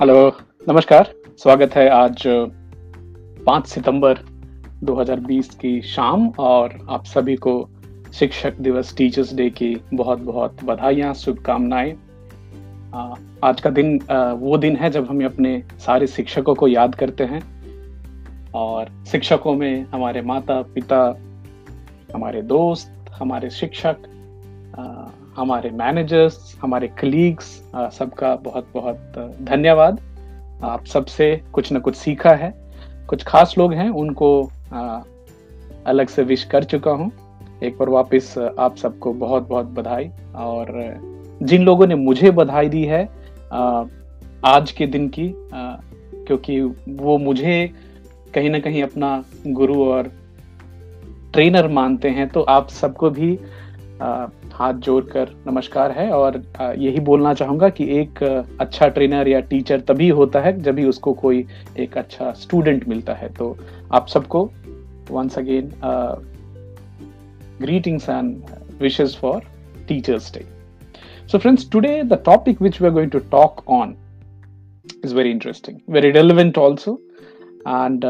Hello, नमस्कार। स्वागत है आज पाँच सितंबर 2020 की शाम और आप सभी को शिक्षक दिवस टीचर्स डे की बहुत बहुत बधाइयाँ, शुभकामनाएँ। आज का दिन वो दिन है जब हम अपने सारे शिक्षकों को याद करते हैं और शिक्षकों में हमारे माता पिता हमारे दोस्त, हमारे शिक्षक हमारे मैनेजर्स हमारे कलीग्स सबका बहुत बहुत धन्यवाद। आप सबसे कुछ न कुछ सीखा है। कुछ खास लोग हैं, उनको अलग से विश कर चुका हूँ। एक बार वापस आप सबको बहुत बहुत बधाई। और जिन लोगों ने मुझे बधाई दी है आज के दिन की क्योंकि वो मुझे कहीं ना कहीं अपना गुरु और ट्रेनर मानते हैं तो आप सबको भी हाथ जोड़कर नमस्कार है और यही बोलना चाहूँगा कि एक अच्छा ट्रेनर या टीचर तभी होता है जब भी उसको कोई एक अच्छा स्टूडेंट मिलता है। तो आप सबको once again greetings and wishes for teachers day so friends today the topic which we are going to talk on is very interesting very relevant also and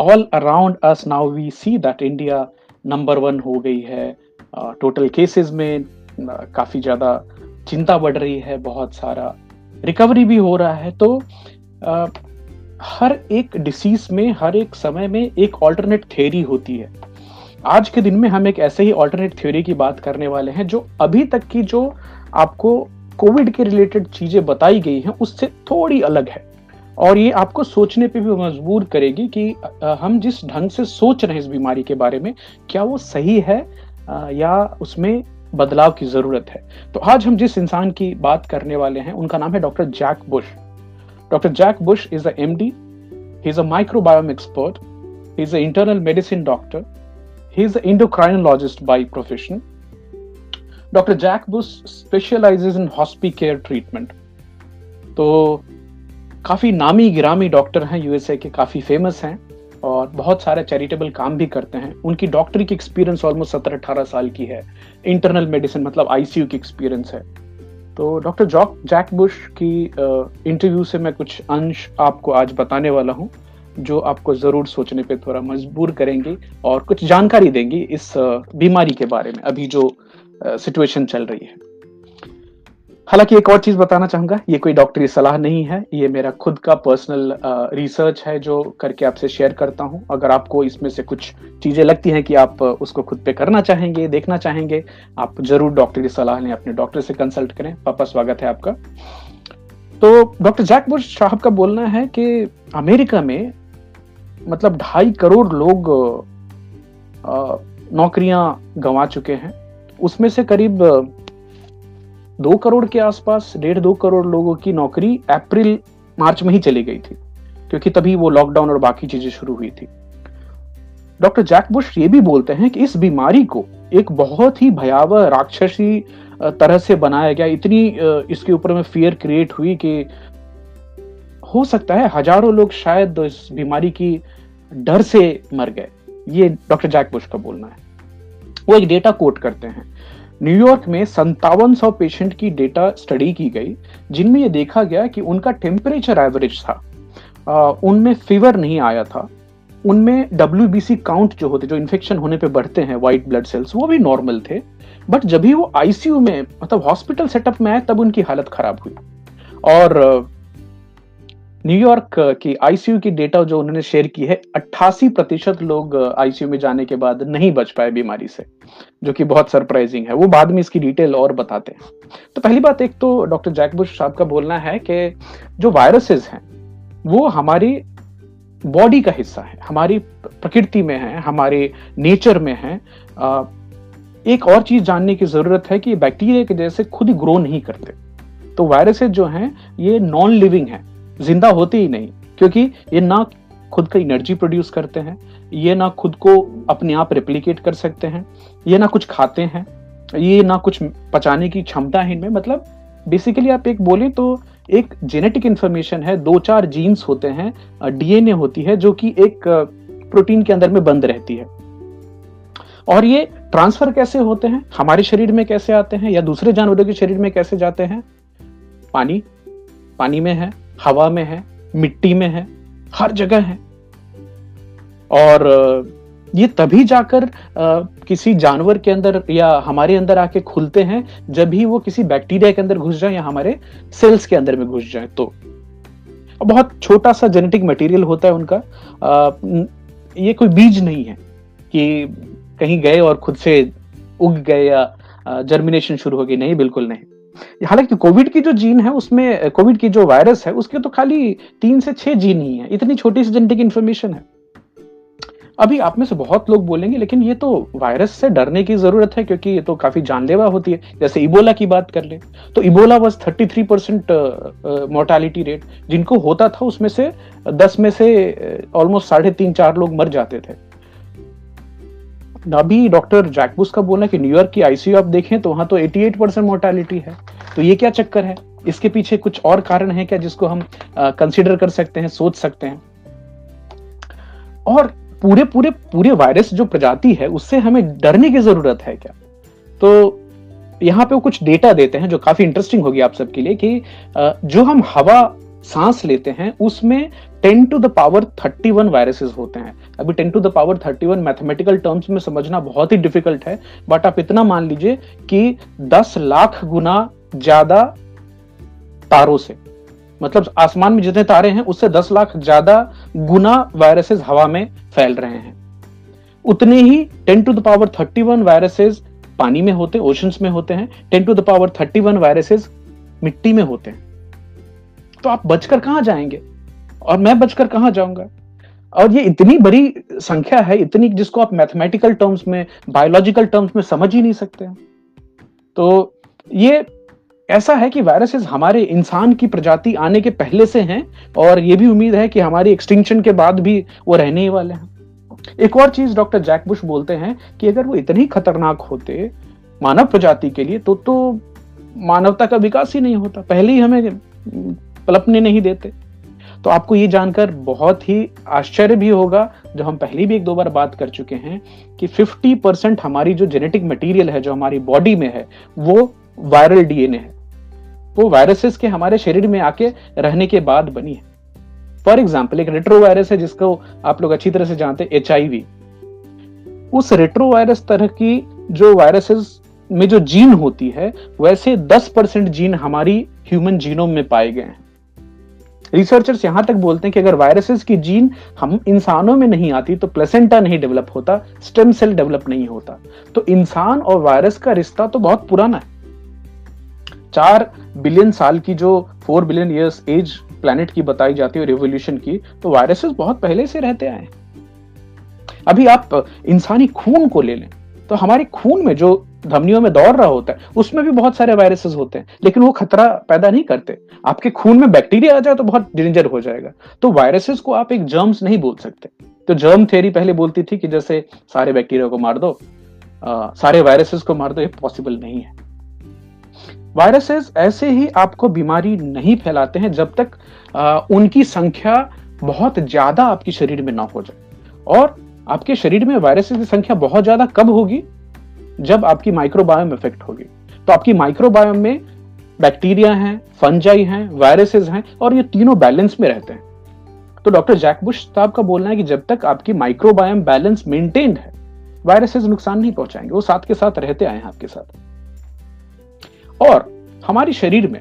all around us now we see that India number one हो गई है। Total cases में काफ़ी ज़्यादा चिंता बढ़ रही है बहुत सारा रिकवरी भी हो रहा है। तो आ, हर एक डिसीज में हर एक समय में एक ऑल्टरनेट थ्योरी होती है। आज के दिन में हम एक ऐसे ही ऑल्टरनेट थ्योरी की बात करने वाले हैं जो अभी तक की जो आपको कोविड के रिलेटेड चीज़ें बताई गई हैं उससे थोड़ी अलग है। और ये आपको सोचने पे भी मजबूर करेगी कि हम जिस ढंग से सोच रहे हैं इस बीमारी के बारे में क्या वो सही है या उसमें बदलाव की ज़रूरत है। तो आज हम जिस इंसान की बात करने वाले हैं, उनका नाम है doctor Jack Bush. Doctor Jack Bush is a MD he is a microbiome expert he is a internal medicine doctor he is a endocrinologist by profession doctor Jack Bush specializes in hospice care treatment तो काफ़ी नामी गिरामी doctor हैं USA के काफ़ी famous हैं। और बहुत सारे चैरिटेबल काम भी करते हैं। उनकी डॉक्टरी की एक्सपीरियंस ऑलमोस्ट सत्रह अठारह साल की है। इंटरनल मेडिसिन मतलब आईसीयू की एक्सपीरियंस है। तो डॉक्टर जॉक जैक बुश की इंटरव्यू से मैं कुछ अंश आपको आज बताने वाला हूँ, जो आपको ज़रूर सोचने पे थोड़ा मजबूर करेंगे और कुछ जानकारी देंगी इस बीमारी के बारे में, अभी जो सिचुएशन चल रही है। हालाँकि एक और चीज़ बताना चाहूँगा, ये कोई डॉक्टरी सलाह नहीं है, ये मेरा खुद का पर्सनल रिसर्च है जो करके आपसे शेयर करता हूँ। अगर आपको इसमें से कुछ चीज़ें लगती हैं कि आप उसको खुद पे करना चाहेंगे, देखना चाहेंगे, आप ज़रूर डॉक्टरी सलाह लें, अपने डॉक्टर से कंसल्ट करें। पापा, स्वागत है आपका। तो डॉक्टर जैक बुश साहब का बोलना है कि अमेरिका में मतलब ढाई करोड़ लोग नौकरियाँ गंवा चुके हैं। उसमें से करीब दो करोड़ के आसपास, डेढ़ दो करोड़ लोगों की नौकरी अप्रैल, मार्च में ही चली गई थी, क्योंकि तभी वो लॉकडाउन और बाकी चीज़ें शुरू हुई थी। डॉक्टर जैक बुश ये भी बोलते हैं कि इस बीमारी को एक बहुत ही भयावह, राक्षसी तरह से बनाया गया, इतनी इसके ऊपर में फियर क्रिएट हुई कि हो सकता है हज़ारों लोग शायद इस बीमारी की डर से मर गए। ये डॉक्टर जैक बुश का बोलना है। वो एक डेटा कोट करते हैं। न्यूयॉर्क में संतावन सौ पेशेंट की डेटा स्टडी की गई, जिनमें यह देखा गया कि उनका टेम्परेचर एवरेज था। उनमें फीवर नहीं आया था। उनमें डब्ल्यूबीसी काउंट जो होते, जो इन्फेक्शन होने पे बढ़ते हैं व्हाइट ब्लड सेल्स वो भी नॉर्मल थे। बट जब भी वो आईसीयू में मतलब हॉस्पिटल सेटअप में आए, तब उनकी हालत खराब हुई। और न्यूयॉर्क की आईसीयू की डेटा जो उन्होंने शेयर की है 88 प्रतिशत लोग आईसीयू में जाने के बाद नहीं बच पाए बीमारी से, जो कि बहुत सरप्राइजिंग है। वो बाद में इसकी डिटेल और बताते हैं। तो पहली बात, एक तो डॉक्टर जैकबुश साहब का बोलना है कि जो वायरसेस हैं, वो हमारी बॉडी का हिस्सा है, हमारी प्रकृति में है, हमारे नेचर में है। एक और चीज़ जानने की ज़रूरत है कि बैक्टीरिया के जैसे खुद ही ग्रो नहीं करते। तो वायरसेस जो हैं, ये नॉन लिविंग है। ज़िंदा होते ही नहीं, क्योंकि ये ना खुद का एनर्जी प्रोड्यूस करते हैं, ये ना खुद को अपने आप रेप्लीकेट कर सकते हैं, ये ना कुछ खाते हैं, ये ना कुछ पचाने की क्षमता है इनमें। मतलब बेसिकली आप एक बोले तो एक जेनेटिक इंफॉर्मेशन है, दो चार जीन्स होते हैं डीएनए होती है, जो कि एक प्रोटीन के अंदर में बंद रहती है। और ये ट्रांसफ़र कैसे होते हैं? हमारे शरीर में कैसे आते हैं? या दूसरे जानवरों के शरीर में कैसे जाते हैं? पानी पानी में है हवा में है मिट्टी में है हर जगह है। और ये तभी जाकर किसी जानवर के अंदर या हमारे अंदर आके खुलते हैं जब भी वो किसी बैक्टीरिया के अंदर घुस जाए या हमारे सेल्स के अंदर में घुस जाए तो। बहुत छोटा सा जेनेटिक मटेरियल होता है उनका आ, ये कोई बीज नहीं है कि कहीं गए और खुद से उग गए या जर्मिनेशन शुरू हो गई। नहीं बिल्कुल नहीं। हालाँकि कोविड की जो जीन है, उसमें कोविड की जो वायरस है, उसके तो खाली तीन से छह जीन ही है। इतनी छोटी सी जेनेटिक इंफॉर्मेशन है। अभी आप में से बहुत लोग बोलेंगे, लेकिन ये तो वायरस से डरने की ज़रूरत है, क्योंकि ये तो काफ़ी जानलेवा होती है। जैसे इबोला की बात कर ले तो Ebola was thirty three percent mortality rate जिनको होता था, उसमें से दस में से ऑलमोस्ट साढ़े तीन चार लोग मर जाते थे। अभी डॉक्टर जैकबुस का बोलना कि न्यूयॉर्क की आईसीयू आप देखें तो वहाँ तो 88 परसेंट मोर्टालिटी है। तो ये क्या चक्कर है? इसके पीछे कुछ और कारण है क्या जिसको हम कंसिडर कर सकते हैं, सोच सकते हैं? और पूरे पूरे पूरे वायरस जो प्रजाति है, उससे हमें डरने की ज़रूरत है क्या? तो यहाँ पे वो कुछ डेटा देते हैं जो काफ़ी इंटरेस्टिंग होगी आप सबके लिए कि जो हम हवा, सांस लेते हैं, उसमें 10 टू द पावर 31 वायरसेस होते हैं। अभी 10 to the power 31 mathematical terms में समझना बहुत ही डिफ़िकल्ट है, बट आप इतना मान लीजिए कि 10 लाख गुना ज़्यादा तारों से मतलब आसमान में जितने तारे हैं, उससे 10 लाख ज़्यादा गुना वायरसेस हवा में फैल रहे हैं। उतने ही ten to the power 31 viruses पानी में होते, ओशंस में होते हैं, ten to the power 31 viruses मिट्टी में होते हैं। तो आप बचकर कहाँ जाएँगे? और मैं बचकर कहाँ जाऊँगा? और ये इतनी बड़ी संख्या है, इतनी जिसको आप मैथमेटिकल टर्म्स में बायोलॉजिकल टर्म्स में समझ ही नहीं सकते तो ये ऐसा है कि वायरसेस हमारे इंसान की प्रजाति आने के पहले से हैं, और ये भी उम्मीद है कि हमारी एक्सटिंक्शन के बाद भी वो रहने ही वाले हैं। एक और चीज़ डॉक्टर जैक बुश बोलते हैं कि अगर वो इतनी खतरनाक होते मानव प्रजाति के लिए तो तो मानवता का विकास ही नहीं होता। पहले ही हमें पलपने नहीं देते। तो आपको ये जानकर बहुत ही आश्चर्य भी होगा जो हम पहले भी एक दो बार बात कर चुके हैं कि 50 परसेंट हमारी जो जेनेटिक मटेरियल है, जो हमारी बॉडी में है, वो वायरल डीएनए है। वो वायरसेस के हमारे शरीर में आके रहने के बाद बनी है। फॉर एग्ज़ाम्पल एक रेट्रो वायरस है जिसको आप लोग अच्छी तरह से जानते हैं एच उस रेट्रो वायरस तरह की जो वायरसेस में जो जीन होती है, वैसे 10 परसेंट जीन हमारी ह्यूमन जीनोम में पाए गए हैं। रिसर्चर्स यहाँ तक बोलते हैं कि अगर वायरसेस की जीन हम इंसानों में नहीं आती तो प्लेसेंटा नहीं डेवलप होता स्टेम सेल डेवलप नहीं होता। तो इंसान और वायरस का रिश्ता तो बहुत पुराना है। चार बिलियन साल की जो four billion years age planet की बताई जाती है रिवोल्यूशन की तो वायरसेस बहुत पहले से रहते आए अभी आप इंसानी खून को ले लें तो हमारे खून में जो धमनियों में दौड़ रहा होता है उसमें भी बहुत सारे वायरसेस होते हैं लेकिन वो खतरा पैदा नहीं करते। आपके खून में बैक्टीरिया आ जाए तो बहुत डेंजर हो जाएगा। तो वायरसेस को आप एक जर्म्स नहीं बोल सकते। तो जर्म थेरी पहले बोलती थी कि जैसे सारे बैक्टीरिया को मार दो आ, सारे वायरसेस को मार दो ये पॉसिबल नहीं है। वायरसेस ऐसे ही आपको बीमारी नहीं फैलाते हैं जब तक आ, उनकी संख्या बहुत ज़्यादा आपके शरीर में ना हो जाए। और आपके शरीर में वायरसेस की संख्या बहुत ज़्यादा कब होगी? जब आपकी माइक्रोबायोम इफ़ेक्ट होगी। तो आपकी माइक्रोबायोम में बैक्टीरिया हैं फंजाई हैं वायरसेस हैं और ये तीनों बैलेंस में रहते हैं। तो डॉक्टर जैकबुश साहब का बोलना है कि जब तक आपकी माइक्रोबायोम बैलेंस मेंटेन्ड है वायरसेस नुकसान नहीं पहुंचाएँगे वो साथ के साथ रहते आए हैं आपके साथ। और हमारे शरीर में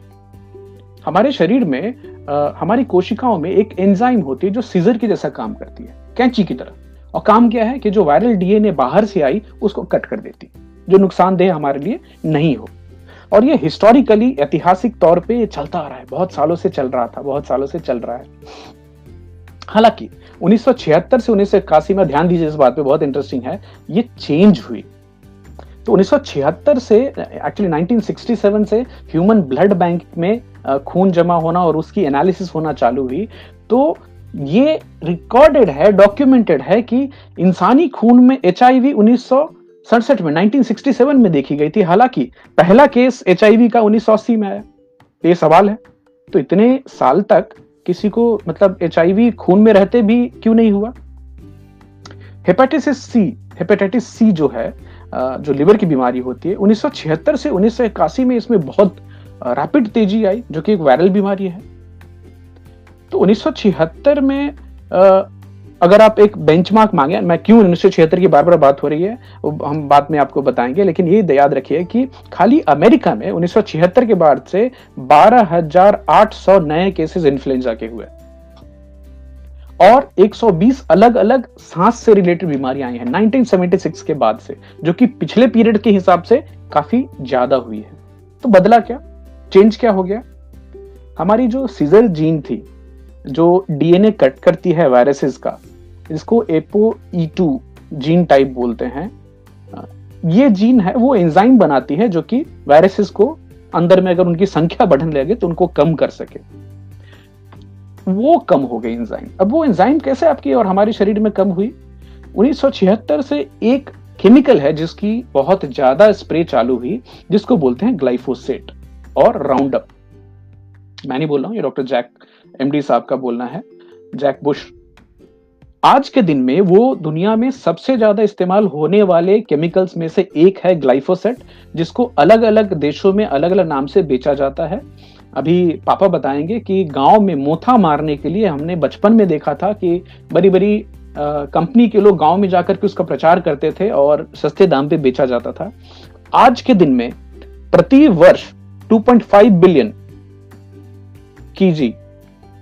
हमारे शरीर में आ, हमारी कोशिकाओं में एक एंजाइम होती है जो सीजर की जैसा काम करती है कैंची की तरह। और काम क्या है कि जो वायरल डीएनए बाहर से आई उसको कट कर देती जो नुकसानदेह हमारे लिए नहीं हो। और ये हिस्टोरिकली ऐतिहासिक तौर पे ये चलता आ रहा है। बहुत सालों से चल रहा था, बहुत सालों से चल रहा है। हालाँकि 1976 से उन्नीस सौ इक्यासी में, ध्यान दीजिए इस बात पे, बहुत इंटरेस्टिंग है, ये चेंज हुई। तो 1976 से एक्चुअली 1967 से ह्यूमन ब्लड बैंक में खून जमा होना और उसकी एनालिसिस होना चालू हुई। तो ये रिकॉर्डेड है डॉक्यूमेंटेड है कि इंसानी खून में एच आई वी उन्नीस सड़सठ में 1967 में देखी गई थी। हालाँकि पहला केस एच का 1980 में आया ये सवाल है। तो इतने साल तक किसी को मतलब एच खून में रहते भी क्यों नहीं हुआ? हेपेटाइटिस सी हेपेटाइटिस सी जो है जो लिवर की बीमारी होती है 1976 से उन्नीस सौ इक्यासी में इसमें बहुत रैपिड तेज़ी आई, जो कि एक वायरल बीमारी है। तो 1976 में अगर आप एक बेंचमार्क मांगे मैं क्यों उन्नीस सौ छिहत्तर की बार बार बात हो रही है वो हम बाद में आपको बताएँगे लेकिन ये याद रखिए कि खाली अमेरिका में उन्नीस सौ छिहत्तर के बाद से 12,800 नए केसेस इन्फ्लुएंजा के हुए। और 120 अलग अलग सांस से रिलेटेड बीमारियाँ आई हैं 1976 के बाद से जो कि पिछले पीरियड के हिसाब से काफ़ी ज़्यादा हुई है। तो बदला क्या? चेंज क्या हो गया? हमारी जो सीजर जीन थी जो डीएनए कट करती है वायरसेस का, इसको apo E two gene type बोलते हैं। ये जीन है, वो एंजाइम बनाती है जो कि वायरसेस को अंदर में अगर उनकी संख्या बढ़ने लगे तो उनको कम कर सके। वो कम हो गई एंजाइम अब वो एंजाइम कैसे आपकी और हमारे शरीर में कम हुई? 1976 से एक केमिकल है जिसकी बहुत ज़्यादा स्प्रे चालू हुई, जिसको बोलते हैं ग्लाइफोसेट और राउंड अप मैं नहीं बोल रहा हूँ, ये डॉक्टर जैक एमडी साहब का बोलना है, जैक बुश। आज के दिन में वो दुनिया में सबसे ज़्यादा इस्तेमाल होने वाले केमिकल्स में से एक है ग्लाइफोसेट, जिसको अलग अलग देशों में अलग अलग नाम से बेचा जाता है। अभी पापा बताएँगे कि गाँव में मोथा मारने के लिए हमने बचपन में देखा था कि बड़ी बड़ी कंपनी के लोग गाँव में जाकर के उसका प्रचार करते थे और सस्ते दाम पे बेचा जाता था। आज के दिन में प्रति वर्ष 2.5 बिलियन की जी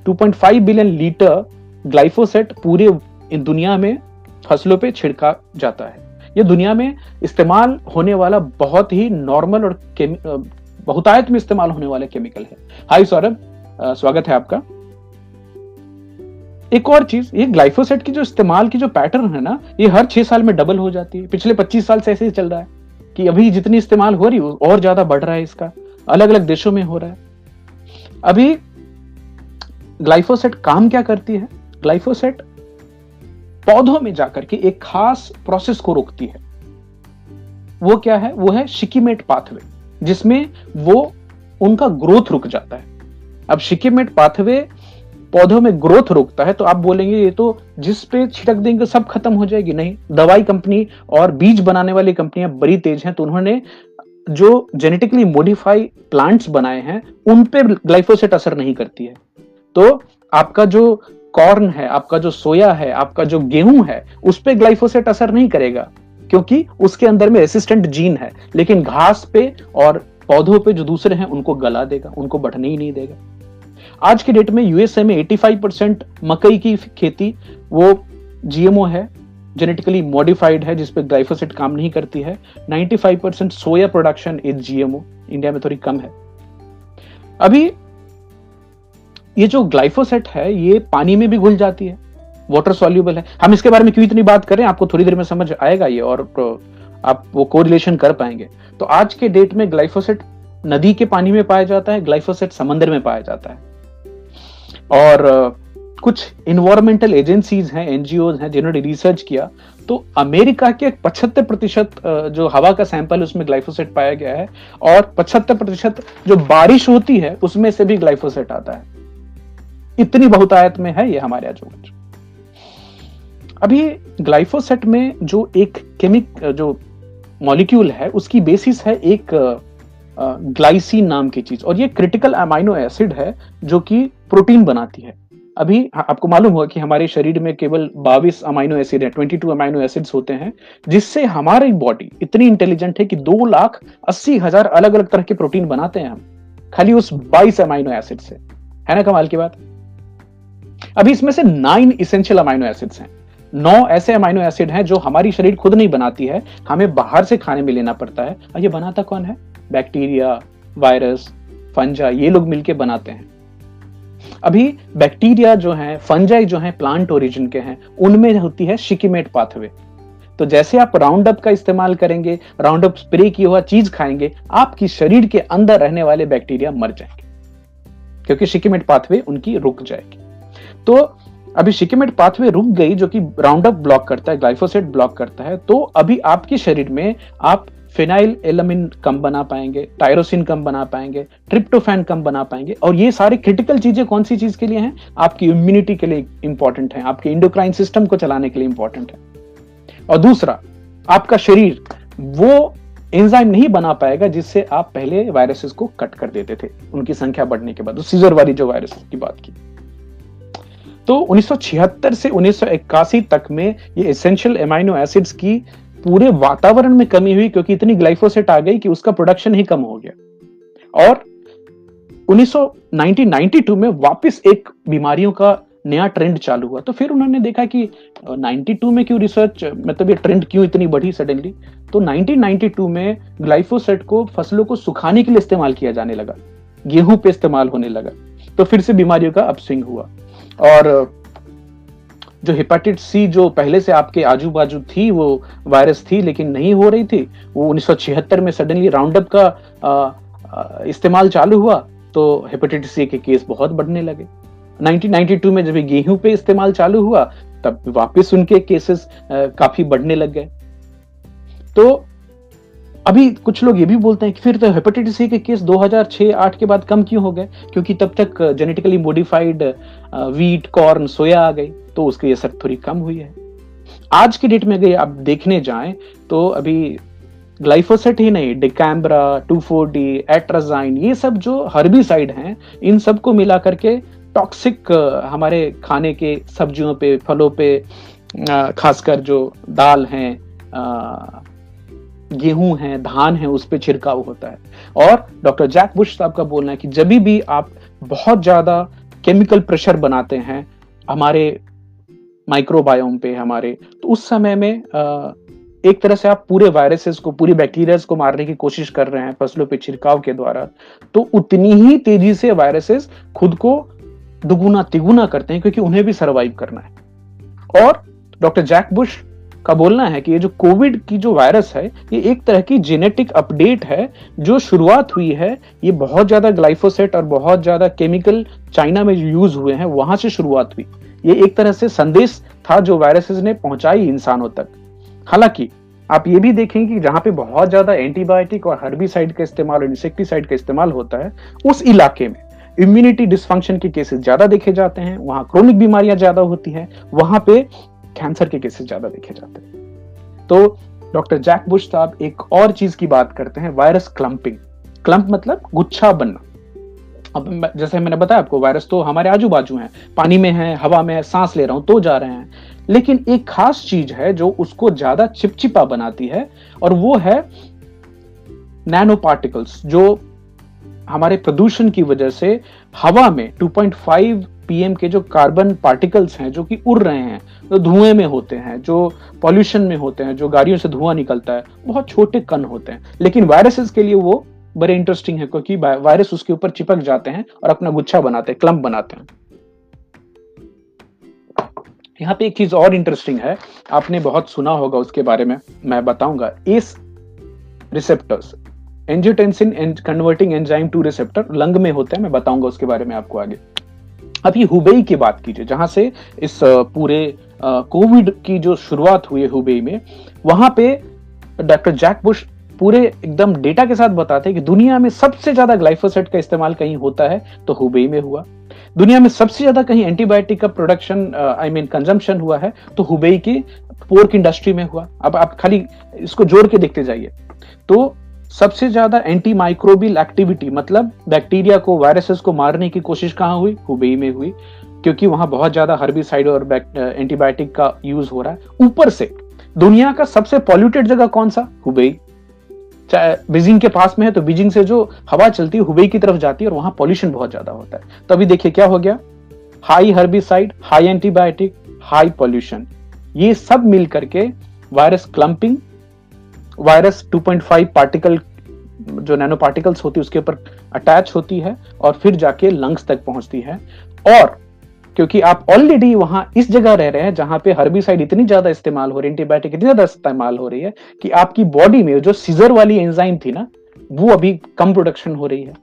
2.5 बिलियन लीटर ग्लाइफोसेट पूरे दुनिया में फ़सलों पे छिड़का जाता है। ये दुनिया में इस्तेमाल होने वाला बहुत ही नॉर्मल और बहुतायत में इस्तेमाल होने वाले केमिकल है। हाय सौरभ स्वागत है आपका। एक और चीज़, ये ग्लाइफोसेट की जो इस्तेमाल की जो पैटर्न है ना, ये हर छह साल में डबल हो जाती है। पिछले पच्चीस साल से ऐसे ही चल रहा है कि अभी जितनी इस्तेमाल हो रही है और ज़्यादा बढ़ रहा है इसका। अलग अलग देशों में हो रहा है। अभी ग्लाइफोसेट काम क्या करती है? ग्लाइफोसेट पौधों में जाकर के एक खास प्रोसेस को रोकती है। वो क्या है? वो है शिकीमेट पाथवे जिसमें वो उनका ग्रोथ रुक जाता है। अब शिकिमेट पाथवे पौधों में ग्रोथ रोकता है तो आप बोलेंगे, ये तो जिस पे छिटक देंगे, सब खत्म हो जाएगी। नहीं, दवाई कंपनी और बीज बनाने वाली कंपनियाँ बड़ी तेज हैं तो उन्होंने जो जेनेटिकली मॉडिफाई प्लांट्स बनाए हैं, उन पे ग्लाइफोसेट असर नहीं करती है। तो आपका जो कॉर्न है, आपका जो सोया है, आपका जो गेहूँ है, उस पर ग्लाइफोसेट असर नहीं करेगा, क्योंकि उसके अंदर में रेसिस्टेंट जीन है। लेकिन घास पे और पौधों पे जो दूसरे हैं, उनको गला देगा, उनको बढ़ने ही नहीं देगा। आज के डेट में यूएसए में 85 परसेंट मकई की खेती, वो जीएमओ है जेनेटिकली मॉडिफाइड है जिसपे ग्लाइफोसेट काम नहीं करती है। 95 percent soya production is GMO India में थोड़ी कम है। अभी ये जो ग्लाइफोसेट है, ये पानी में भी घुल जाती है। वाटर सॉल्यूबल है। हम इसके बारे में क्यों इतनी बात करें? आपको थोड़ी देर में समझ आएगा ये और आप वो कोरिलेशन कर पाएँगे। तो आज के डेट में ग्लाइफोसेट नदी के पानी में पाया जाता है ग्लाइफोसेट समंदर में पाया जाता है। और कुछ इन्वायरमेंटल एजेंसीज हैं एनजीओ हैं, जिन्होंने रिसर्च किया। तो अमेरिका के पचहत्तर प्रतिशत जो हवा का सैंपल उसमें ग्लाइफोसेट पाया गया है। और पचहत्तर प्रतिशत जो बारिश होती है, उसमें से भी ग्लाइफोसेट आता है। इतनी बहुतायत में है ये हमारे यहाँ अभी ग्लाइफोसेट में जो एक केमिक जो मॉलिक्यूल है, उसकी बेसिस है एक ग्लाइसिन नाम की चीज़। और ये क्रिटिकल अमाइनो एसिड है जो कि प्रोटीन बनाती है। अभी आपको मालूम होगा कि हमारे शरीर में केवल बाईस अमाइनो एसिड है ट्वेंटी टू अमाइनो एसिड्स होते हैं, जिससे हमारी बॉडी इतनी इंटेलिजेंट है कि दो लाख अस्सी हज़ार अलग अलग तरह के प्रोटीन बनाते हैं हम। खाली उस बाईस अमाइनो एसिड से। है ना कमाल की बात? अभी इसमें से नाइन इसेंशियल अमाइनो एसिड्स हैं। नौ ऐसे अमाइनो एसिड हैं जो हमारी शरीर खुद नहीं बनाती है, हमें बाहर से खाने में लेना पड़ता है। और ये बनाता कौन है? बैक्टीरिया वायरस फंजा ये लोग मिलके बनाते हैं। अभी बैक्टीरिया जो है फंजाई जो है प्लांट ओरिजिन के हैं, उनमें होती है शिकीमेट पाथवे तो जैसे आप राउंड अप का इस्तेमाल करेंगे राउंड अप स्प्रे किया हुआ चीज़ खाएँगे, आपकी शरीर के अंदर रहने वाले बैक्टीरिया मर जाएँगे। क्योंकि शिकीमेट पाथवे उनकी रुक जाएगी। तो अभी शिकेमेट पाथवे रुक गई जो कि राउंड अप ब्लॉक करता है ग्लाइफोसेट ब्लॉक करता है तो अभी आपके शरीर में आप फिनाइल एलमिन कम बना पाएँगे टायरोसिन कम बना पाएँगे ट्रिप्टोफैन कम बना पाएँगे, और ये सारी क्रिटिकल चीज़ें कौन सी चीज़ के लिए हैं? आपकी इम्यूनिटी के लिए इंपॉर्टेंट है, आपके इंडोक्राइन सिस्टम को चलाने के लिए इंपॉर्टेंट है। और दूसरा, आपका शरीर वो एंजाइम नहीं बना पाएगा जिससे आप पहले वायरसेस को कट कर देते थे, उनकी संख्या बढ़ने के बाद सीजर वाली जो वायरस की बात की। तो 1976 से 1981 तक में ये एसेंशियल एमाइनो एसिड्स की पूरे वातावरण में कमी हुई क्योंकि इतनी ग्लाइफोसेट आ गई कि उसका प्रोडक्शन ही कम हो गया। और 1992 में वापस एक बीमारियों का नया ट्रेंड चालू हुआ। तो फिर उन्होंने देखा कि 92 में क्यों रिसर्च मतलब ये ट्रेंड क्यों इतनी बढ़ी सडनली तो 1992 में ग्लाइफोसेट को फ़सलों को सुखाने के लिए इस्तेमाल किया जाने लगा। गेहूँ पे इस्तेमाल होने लगा। तो फिर से बीमारियों का अपस्विंग हुआ। और, जो हेपाटाइटिस सी जो पहले से आपके आजू बाजू थी, वो वायरस थी, लेकिन नहीं हो रही थी, वो 1976 में सडनली राउंडअप का इस्तेमाल चालू हुआ तो हेपेटाइटिस सी के केस बहुत बढ़ने लगे। 1992 में जब गेहूँ पे इस्तेमाल चालू हुआ, तब वापस उनके केसेस काफ़ी बढ़ने लग गए। तो अभी कुछ लोग ये भी बोलते हैं कि फिर तो हेपेटाइटिस सी के केस 2006-8 के बाद कम क्यों हो गए? क्योंकि तब तक genetically modified wheat corn soya आ गई तो उसकी असर थोड़ी कम हुई है। आज के डेट में अगर आप देखने जाएँ तो अभी ग्लाइफोसेट ही नहीं डिकैम्ब्रा टू फोर्टी एट्राजाइन ये सब जो हर्बीसाइड हैं, इन सबको मिला करके टॉक्सिक हमारे खाने के सब्जियों पे, फलों पे खासकर जो दाल हैं गेहूँ है, धान है, उस पर छिड़काव होता है। और डॉक्टर जैक बुश साहब का बोलना है कि जब भी आप बहुत ज़्यादा केमिकल प्रेशर बनाते हैं, हमारे माइक्रोबायोम पे, हमारे तो उस समय में एक तरह से आप पूरे वायरसेस को, पूरी बैक्टीरियाज को मारने की कोशिश कर रहे हैं फ़सलों पे छिड़काव के द्वारा तो उतनी ही तेज़ी से वायरसेस खुद को दुगुना तिगुना करते हैं क्योंकि उन्हें भी सरवाइव करना है। और डॉक्टर जैक बुश का बोलना है कि ये जो कोविड की जो वायरस है, ये एक तरह की जेनेटिक अपडेट है, जो शुरुआत हुई है, ये बहुत ज़्यादा ग्लाइफोसेट और बहुत ज़्यादा केमिकल चाइना में यूज़ हुए हैं, वहाँ से शुरुआत हुई। ये एक तरह से संदेश था जो वायरसेस ने पहुंचाई इंसानों तक। हालाँकि, आप ये भी देखेंगे कि जहाँ पे बहुत ज़्यादा एंटीबायोटिक और हर्बिसाइड का इस्तेमाल और इंसेक्टिसाइड का इस्तेमाल होता है, उस इलाके में इम्यूनिटी डिस्फंक्शन के केसेस ज़्यादा देखे जाते हैं, वहाँ क्रोनिक बीमारियाँ ज़्यादा होती हैं, वहाँ पे कैंसर के केसेस ज़्यादा देखे जाते हैं। तो डॉक्टर जैक बुश साहब एक और चीज़ की बात करते हैं, वायरस क्लंपिंग। क्लंप मतलब गुच्छा बनना। अब जैसे मैंने बताया आपको, वायरस तो हमारे आजू बाजू है, पानी में है, हवा में है, सांस ले रहा हूँ तो जा रहे हैं। लेकिन एक खास चीज़ है जो उसको ज़्यादा चिपचिपा बनाती है, और वो है नैनो पार्टिकल्स जो हमारे प्रदूषण की वजह से हवा में 2.5 पीएम के जो कार्बन पार्टिकल्स हैं, जो कि उड़ रहे हैं, जो धुएँ में होते हैं, जो पॉल्यूशन में होते हैं, जो गाड़ियों से धुआँ निकलता है, बहुत छोटे कण होते हैं। लेकिन वायरसेस के लिए वो बड़े इंटरेस्टिंग है, क्योंकि वायरस उसके ऊपर चिपक जाते हैं और अपना गुच्छा बनाते हैं क्लम्प बनाते हैं। यहाँ पे एक चीज़ और इंटरेस्टिंग है, आपने बहुत सुना होगा उसके बारे में, मैं बताऊँगा। इस receptors angiotensin converting enzyme two receptor lung में होते हैं, मैं बताऊँगा उसके बारे में आपको आगे। अभी हुबई की बात कीजिए, जहाँ से इस पूरे कोविड की जो शुरुआत हुई हुबई में, वहाँ पे डॉक्टर जैक बुश पूरे एकदम डेटा के साथ बताते हैं कि दुनिया में सबसे ज़्यादा ग्लाइफोसेट का इस्तेमाल कहीं होता है तो हुबई में हुआ। दुनिया में सबसे ज़्यादा कहीं एंटीबायोटिक का प्रोडक्शन आई मीन कंजम्पशन हुआ है तो हुबई की पोर्क इंडस्ट्री में हुआ। अब आप खाली इसको जोड़ के देखते जाइए। तो सबसे ज़्यादा एंटी माइक्रोबियल एक्टिविटी मतलब बैक्टीरिया को वायरसेस को मारने की कोशिश कहाँ हुई? हुबई में हुई, क्योंकि वहाँ बहुत ज़्यादा हर्बिसाइड और एंटीबायोटिक का यूज़ हो रहा है। ऊपर से, दुनिया का सबसे पॉल्यूटेड जगह कौन सा? हुबई। चाहे बीजिंग के पास में है तो बीजिंग से जो हवा चलती है, हुबेई की तरफ़ जाती है, और वहाँ पॉल्यूशन बहुत ज़्यादा होता है। तो अभी देखिए क्या हो गया? High herbicide high antibiotic high pollution ये सब मिल करके वायरस क्लंपिंग वायरस 2.5 पार्टिकल जो नैनो पार्टिकल्स होती है, उसके ऊपर अटैच होती है और फिर जाके लंग्स तक पहुँचती है। और क्योंकि आप ऑलरेडी वहाँ इस जगह रह रहे हैं जहाँ पे हर्बिसाइड इतनी ज़्यादा इस्तेमाल हो रही है एंटीबायोटिक इतनी ज़्यादा इस्तेमाल हो रही है कि आपकी बॉडी में जो सीजर वाली एंजाइम थी ना, वो अभी कम प्रोडक्शन हो रही है।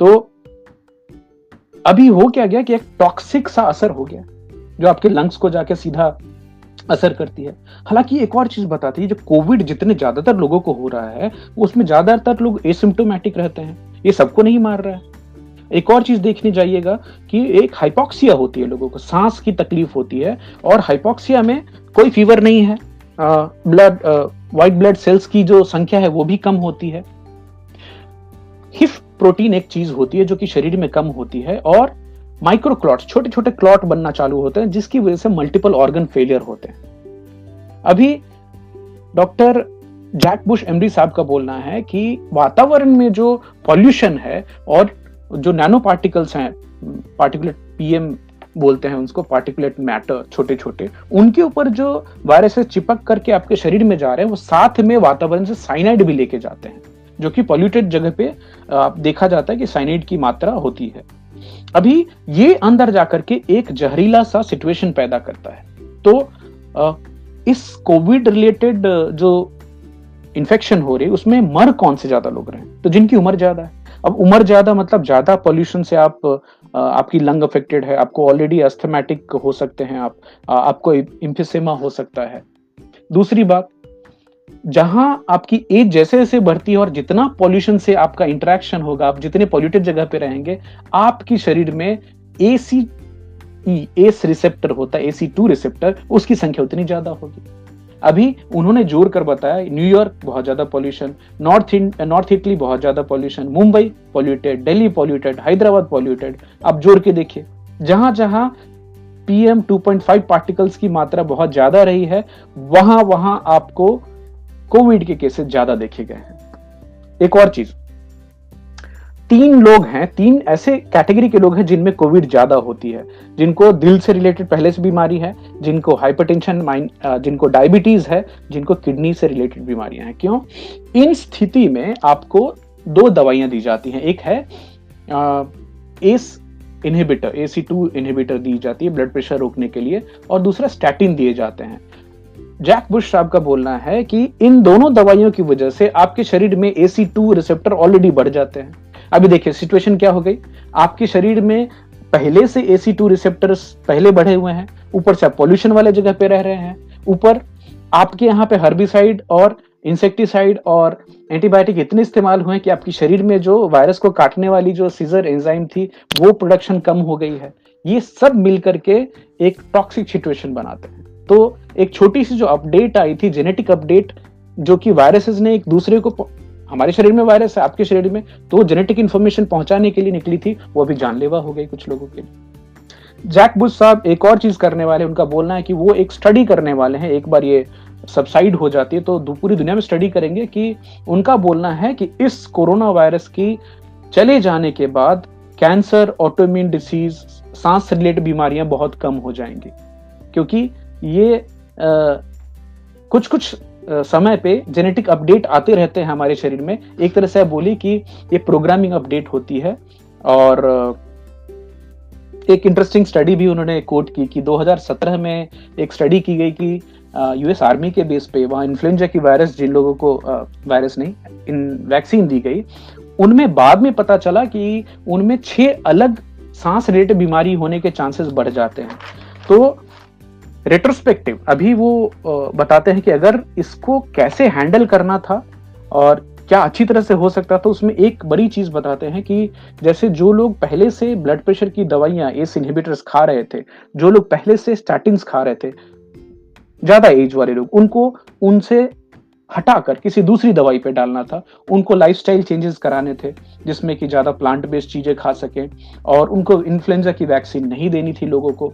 तो अभी हो क्या गया कि एक टॉक्सिक सा असर हो गया, जो आपके लंग्स को जाके सीधा असर करती है। हालाँकि एक और चीज़ बताती है जो कोविड जितने ज़्यादातर लोगों को हो रहा है उसमें ज़्यादातर लोग एसिम्टोमेटिक रहते हैं। ये सबको नहीं मार रहा है। एक और चीज़ देखने जाइएगा कि एक हाइपोक्सिया होती है लोगों को, सांस की तकलीफ़ होती है और हाइपोक्सिया में कोई फीवर नहीं है। ब्लड व्हाइट ब्लड सेल्स की जो संख्या है वो भी कम होती है। हिफ प्रोटीन एक चीज़ होती है जो कि शरीर में कम होती है और माइक्रो क्लॉट छोटे छोटे क्लॉट बनना चालू होते हैं, जिसकी वजह से मल्टीपल ऑर्गन फेलियर होते हैं। अभी डॉक्टर जैक बुश एमडी साहब का बोलना है कि वातावरण में जो पॉल्यूशन है और जो नैनो पार्टिकल्स हैं, पार्टिकुलर पीएम बोलते हैं उसको पार्टिकुलेट मैटर छोटे छोटे उनके ऊपर जो वायरस चिपक करके आपके शरीर में जा रहे हैं, वो साथ में वातावरण से साइनाइड भी लेके जाते हैं, जो कि पॉल्यूटेड जगह पे आप देखा जाता है कि साइनाइड की मात्रा होती है। अभी ये अंदर जाकर के एक जहरीला सा सिचुएशन पैदा करता है। तो इस कोविड रिलेटेड जो इन्फेक्शन हो रही है, उसमें मर कौन से ज़्यादा लोग रहे हैं? तो जिनकी उम्र ज़्यादा है। अब उम्र ज़्यादा मतलब ज़्यादा पॉल्यूशन से आप आपकी लंग अफेक्टेड है, आपको ऑलरेडी एस्थमेटिक हो सकते हैं आप आपको इम्फिसेमा हो सकता है। दूसरी बात जहाँ आपकी एज जैसे जैसे बढ़ती है और जितना पॉल्यूशन से आपका इंटरेक्शन होगा, आप जितने पॉल्यूटेड जगह पे रहेंगे, आपकी शरीर में ए सी एस रिसेप्टर होता है ए सी टू रिसेप्टर उसकी संख्या उतनी ज़्यादा होगी। अभी उन्होंने ज़ोर कर बताया न्यूयॉर्क बहुत ज़्यादा पॉल्यूशन नॉर्थ नॉर्थ इटली बहुत ज़्यादा pollution Mumbai polluted Delhi polluted Hyderabad polluted आप ज़ोर के देखिए, जहाँ जहाँ पीएम 2.5 पार्टिकल्स की मात्रा बहुत ज़्यादा रही है, वहाँ वहाँ आपको कोविड के केसेस ज़्यादा देखे गए हैं। एक और चीज़। तीन लोग हैं, तीन ऐसे कैटेगरी के लोग हैं जिनमें कोविड ज़्यादा होती है, जिनको दिल से रिलेटेड पहले से बीमारी है, जिनको हाइपरटेंशन माइंड जिनको डायबिटीज़ है, जिनको किडनी से रिलेटेड बीमारियाँ हैं। क्यों? इन स्थिति में आपको दो दवाइयाँ दी जाती हैं। एक है ACE inhibitor A C two inhibitor दी जाती है ब्लड प्रेशर रोकने के लिए, और दूसरा स्टैटिन दिए जाते हैं। जैक बुश साहब का बोलना है कि इन दोनों दवाइयों की वजह से आपके शरीर में A C two receptor already बढ़ जाते हैं। अभी देखिए सिचुएशन क्या हो गई? आपके शरीर में पहले से ए सी टू रिसेप्टर्स पहले बढ़े हुए हैं। ऊपर से आप पॉल्यूशन वाले जगह पे रह रहे हैं। ऊपर आपके यहाँ पे हर्बिसाइड और इंसेक्टिसाइड और एंटीबायोटिक इतने इस्तेमाल हुए कि आपकी शरीर में जो वायरस को काटने वाली जो सीजर एंजाइम थी, वो प्रोडक्शन कम हो गई है। ये सब मिलकर के एक टॉक्सिक सिचुएशन बनाते हैं। तो एक छोटी सी जो अपडेट आई थी जेनेटिक अपडेट जो कि वायरसेस ने एक दूसरे को हमारे शरीर में वायरस है, आपके शरीर में तो जेनेटिक इन्फॉर्मेशन पहुँचाने के लिए निकली थी, वो अभी जानलेवा हो गई कुछ लोगों के लिए। जैक बुश साहब एक और चीज़ करने वाले, उनका बोलना है कि वो एक स्टडी करने वाले हैं, एक बार ये सबसाइड हो जाती है तो पूरी दुनिया में स्टडी करेंगे कि उनका बोलना है कि इस कोरोना वायरस की चले जाने के बाद कैंसर ऑटोमिन डिसीज सांस रिलेटेड बीमारियाँ बहुत कम हो जाएँगी, क्योंकि ये आ, कुछ कुछ समय पे जेनेटिक अपडेट आते रहते हैं हमारे शरीर में। एक तरह से बोली कि ये प्रोग्रामिंग अपडेट होती है और एक इंटरेस्टिंग स्टडी भी उन्होंने कोट की कि 2017 में एक स्टडी की गई कि यूएस आर्मी के बेस पे वहाँ इन्फ्लुएंजा की वायरस जिन लोगों को वायरस नहीं इन वैक्सीन दी गई उनमें बाद में पता चला कि उनमें छह अलग सांस रिलेटेड बीमारी होने के चांसेस बढ़ जाते हैं। तो रेट्रोस्पेक्टिव अभी वो बताते हैं कि अगर इसको कैसे हैंडल करना था और क्या अच्छी तरह से हो सकता था, उसमें एक बड़ी चीज़ बताते हैं कि जैसे जो लोग पहले से ब्लड प्रेशर की दवाइयाँ एस इनहिबिटर्स खा रहे थे, जो लोग पहले से स्टैटिन खा रहे थे, ज़्यादा एज वाले लोग, उनको, उनसे हटाकर किसी दूसरी दवाई पे डालना था। उनको लाइफस्टाइल चेंजेस कराने थे, जिसमें कि ज़्यादा प्लांट बेस्ड चीज़ें खा सकें और उनको इन्फ्लुएंजा की वैक्सीन नहीं देनी थी लोगों को।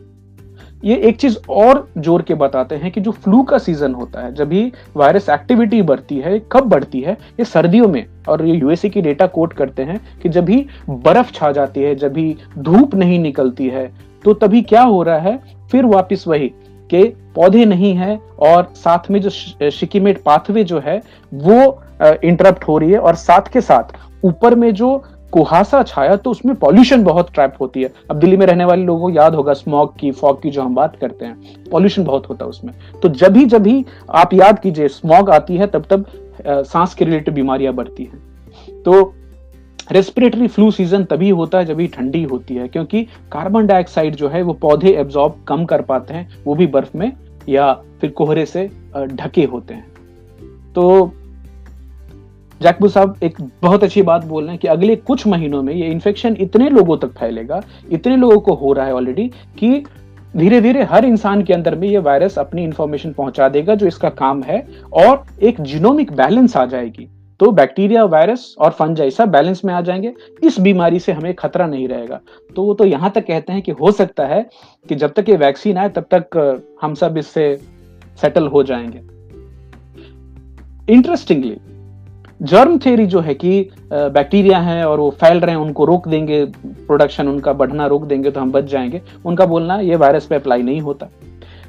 ये एक चीज़ और ज़ोर के बताते हैं कि जो फ्लू का सीज़न होता है, जब भी वायरस एक्टिविटी बढ़ती है, कब बढ़ती है, ये सर्दियों में, और ये यूएसए की डेटा कोट करते हैं कि जब भी बर्फ़ छा जाती है, जब भी धूप नहीं निकलती है तो तभी क्या हो रहा है, फिर वापिस वही के पौधे नहीं है और साथ में जो शिकीमेट पाथवे जो है, वो इंटरप्ट हो रही है और साथ के साथ ऊपर में जो कुहासा छाया तो उसमें पॉल्यूशन बहुत ट्रैप होती है। अब दिल्ली में रहने वाले लोगों को याद होगा स्मॉग की फॉग की जो हम बात करते हैं। पॉल्यूशन बहुत होता है उसमें। तो जब भी जब भी आप याद कीजिए स्मॉग आती है तब तब सांस के रिलेटेड बीमारियाँ बढ़ती हैं। तो रेस्पिरेटरी फ्लू सीज़न तभी होता है जब भी ठंडी होती है, क्योंकि कार्बन डाइऑक्साइड जो है, वो पौधे एब्जॉर्ब कम कर पाते हैं, वो भी बर्फ़ में या फिर कोहरे से ढके होते हैं। तो जैकबू साहब, एक बहुत अच्छी बात बोल रहे हैं कि अगले कुछ महीनों में ये इन्फेक्शन इतने लोगों तक फैलेगा, इतने लोगों को हो रहा है ऑलरेडी कि धीरे धीरे हर इंसान के अंदर में ये वायरस अपनी इंफॉर्मेशन पहुँचा देगा जो इसका काम है और एक जीनोमिक बैलेंस आ जाएगी। तो बैक्टीरिया वायरस और फंजाई सब बैलेंस में आ जाएँगे। इस बीमारी से हमें खतरा नहीं रहेगा। तो वो तो यहाँ तक कहते हैं कि हो सकता है कि जब तक ये वैक्सीन आए, तब तक, हम सब इससे सेटल हो जाएँगे। इंटरेस्टिंगली जर्म थ्योरी जो है कि बैक्टीरिया है और वो फैल रहे हैं, उनको रोक देंगे प्रोडक्शन उनका बढ़ना रोक देंगे तो हम बच जाएँगे। उनका बोलना ये वायरस पे अप्लाई नहीं होता।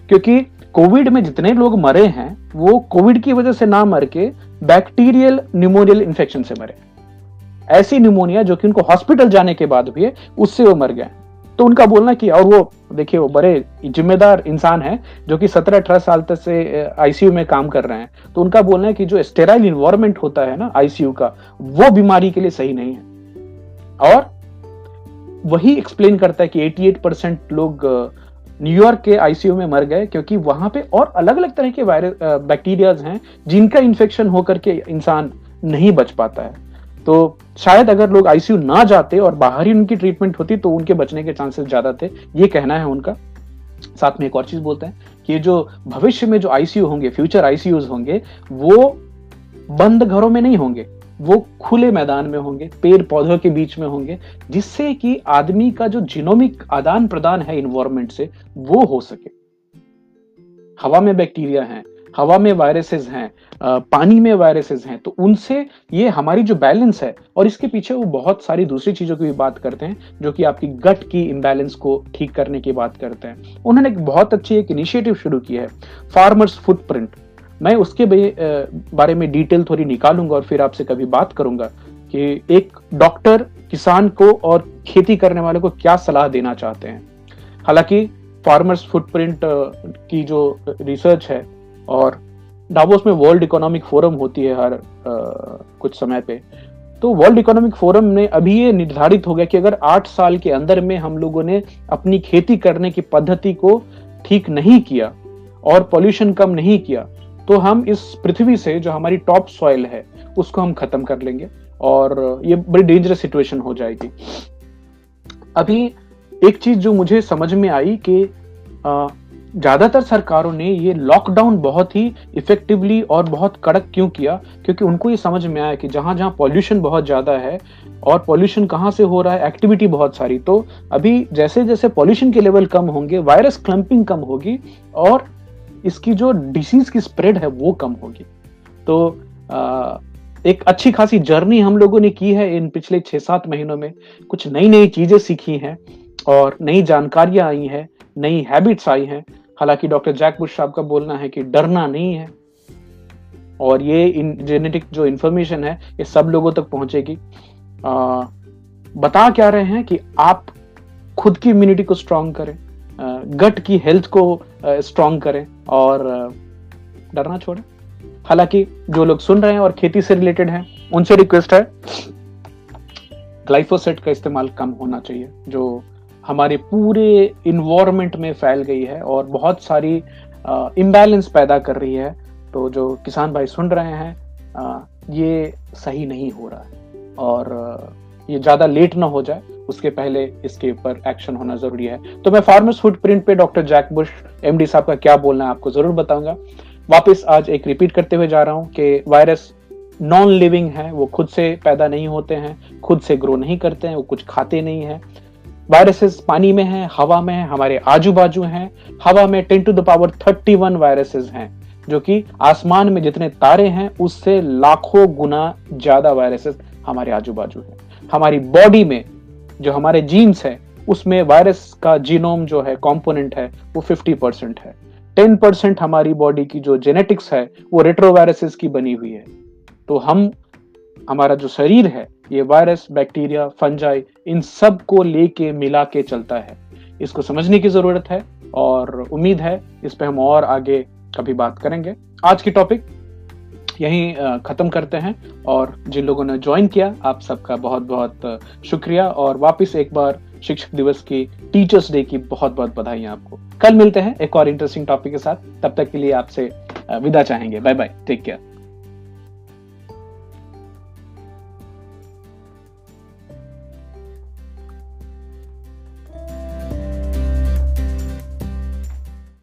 क्योंकि कोविड में जितने लोग मरे हैं, वो कोविड की वजह से ना मर के बैक्टीरियल न्यूमोनियल इन्फेक्शन से मरे। ऐसी न्यूमोनिया जो कि उनको हॉस्पिटल जाने के बाद भी है, उससे वो मर गए। तो उनका बोलना कि, और वो, देखिए, वो बड़े जिम्मेदार इंसान है, जो कि सत्रह अठारह साल तक से आईसीयू में काम कर रहे हैं। तो उनका बोलना है कि जो स्टेराइल इन्वायरमेंट होता है ना आईसीयू का, वो बीमारी के लिए सही नहीं है। और वही एक्सप्लेन करता है कि 88 परसेंट लोग न्यूयॉर्क के आईसीयू में मर गए, क्योंकि वहाँ पे और अलग अलग तरह के वायरस बैक्टीरियाज हैं, जिनका इन्फेक्शन होकर के इंसान नहीं बच पाता है। तो शायद अगर लोग आईसीयू ना जाते और बाहर ही उनकी ट्रीटमेंट होती तो उनके बचने के चांसेस ज़्यादा थे। ये कहना है उनका। साथ में एक और चीज़ बोलते हैं कि जो भविष्य में जो आईसीयू होंगे फ्यूचर आईसीयू होंगे, वो बंद घरों में नहीं होंगे। वो खुले मैदान में होंगे, पेड़ पौधों के बीच में होंगे, जिससे कि आदमी का जो जिनोमिक आदान प्रदान है इन्वायरमेंट से, वो हो सके। हवा में बैक्टीरिया हैं हवा में वायरसेस हैं पानी में वायरसेस हैं तो उनसे ये हमारी जो बैलेंस है, और इसके पीछे वो बहुत सारी दूसरी चीज़ों की भी बात करते हैं, जो कि आपकी गट की इम्बैलेंस को ठीक करने की बात करते हैं। उन्होंने एक बहुत अच्छी एक इनिशिएटिव शुरू की है फार्मर्स फुटप्रिंट मैं उसके बारे में डिटेल थोड़ी निकालूँगा और फिर आपसे कभी बात करूँगा कि एक डॉक्टर किसान को और खेती करने वाले को क्या सलाह देना चाहते हैं। हालाँकि फार्मर्स फुटप्रिंट की जो रिसर्च है और डाबोस में वर्ल्ड इकोनॉमिक फोरम होती है हर आ, कुछ समय पे। तो वर्ल्ड इकोनॉमिक फोरम ने अभी ये निर्धारित हो गया कि अगर आठ साल के अंदर में हम लोगों ने अपनी खेती करने की पद्धति को ठीक नहीं किया और पॉल्यूशन कम नहीं किया तो हम इस पृथ्वी से जो हमारी टॉप सॉइल है उसको हम खत्म कर लेंगे और ये बड़ी डेंजरस सिचुएशन हो जाएगी। अभी एक चीज़ जो मुझे समझ में आई कि ज़्यादातर सरकारों ने ये लॉकडाउन बहुत ही इफेक्टिवली और बहुत कड़क क्यों किया? क्योंकि उनको ये समझ में आया कि जहाँ जहाँ पॉल्यूशन बहुत ज़्यादा है और पॉल्यूशन कहाँ से हो रहा है एक्टिविटी बहुत सारी तो अभी जैसे जैसे पॉल्यूशन के लेवल कम होंगे वायरस क्लम्पिंग कम होगी और इसकी जो डिसीज की स्प्रेड है वो कम होगी। तो आ, एक अच्छी खासी जर्नी हम लोगों ने की है इन पिछले छह सात महीनों में। कुछ नई नई चीज़ें सीखी हैं और नई जानकारियाँ आई हैं नई हैबिट्स आई हैं। हालाँकि डॉक्टर जैक बुश साहब का बोलना है कि डरना नहीं है। और ये इन जेनेटिक जो इंफॉर्मेशन है ये सब लोगों तक पहुंचेगी। आ, बता क्या रहे हैं कि आप खुद की इम्यूनिटी को स्ट्रांग करें गट की हेल्थ को स्ट्रांग करें और डरना छोड़ें। हालाँकि जो लोग सुन रहे हैं और खेती से रिलेटेड हैं उनसे रिक्वेस्ट है ग्लाइफोसेट का इस्तेमाल कम होना चाहिए जो हमारे पूरे इन्वायरमेंट में फैल गई है और बहुत सारी इम्बैलेंस पैदा कर रही है। तो जो किसान भाई सुन रहे हैं आ, ये सही नहीं हो रहा है और ये ज़्यादा लेट ना हो जाए। उसके पहले इसके ऊपर एक्शन होना ज़रूरी है। तो मैं फार्मर्स फुटप्रिंट पे डॉक्टर जैक बुश एमडी साहब का क्या बोलना है आपको ज़रूर बताऊँगा। वापस आज एक रिपीट करते हुए जा रहा हूँ कि वायरस नॉन लिविंग है वो खुद से पैदा नहीं होते हैं खुद से ग्रो नहीं करते हैं वो कुछ खाते नहीं है। वायरसेस पानी में है, हवा में है, हमारे आजू बाजू हैं। हवा में ten to the power thirty one viruses हैं, जो कि आसमान में जितने तारे हैं, उससे लाखों गुना ज़्यादा वायरसेस हमारे आजू बाजू है। हमारी बॉडी में जो हमारे जीन्स है, उसमें वायरस का जीनोम जो है कंपोनेंट है, वो 50 परसेंट है। 10 परसेंट हमारी बॉडी की जो जेनेटिक्स है, वो रेट्रोवायरसेस की बनी हुई है। तो हम, हमारा जो शरीर है ये वायरस, बैक्टीरिया, फंजाई, इन सबको लेके, मिला के चलता है। इसको समझने की ज़रूरत है और उम्मीद है इस पर हम और आगे कभी बात करेंगे। आज की टॉपिक यहीं खत्म करते हैं और जिन लोगों ने ज्वाइन किया, आप सबका बहुत बहुत शुक्रिया और वापस एक बार शिक्षक दिवस की टीचर्स डे की बहुत बहुत बधाई आपको। कल मिलते हैं एक और इंटरेस्टिंग टॉपिक के साथ। तब तक के लिए आपसे विदा चाहेंगे। Bye bye take care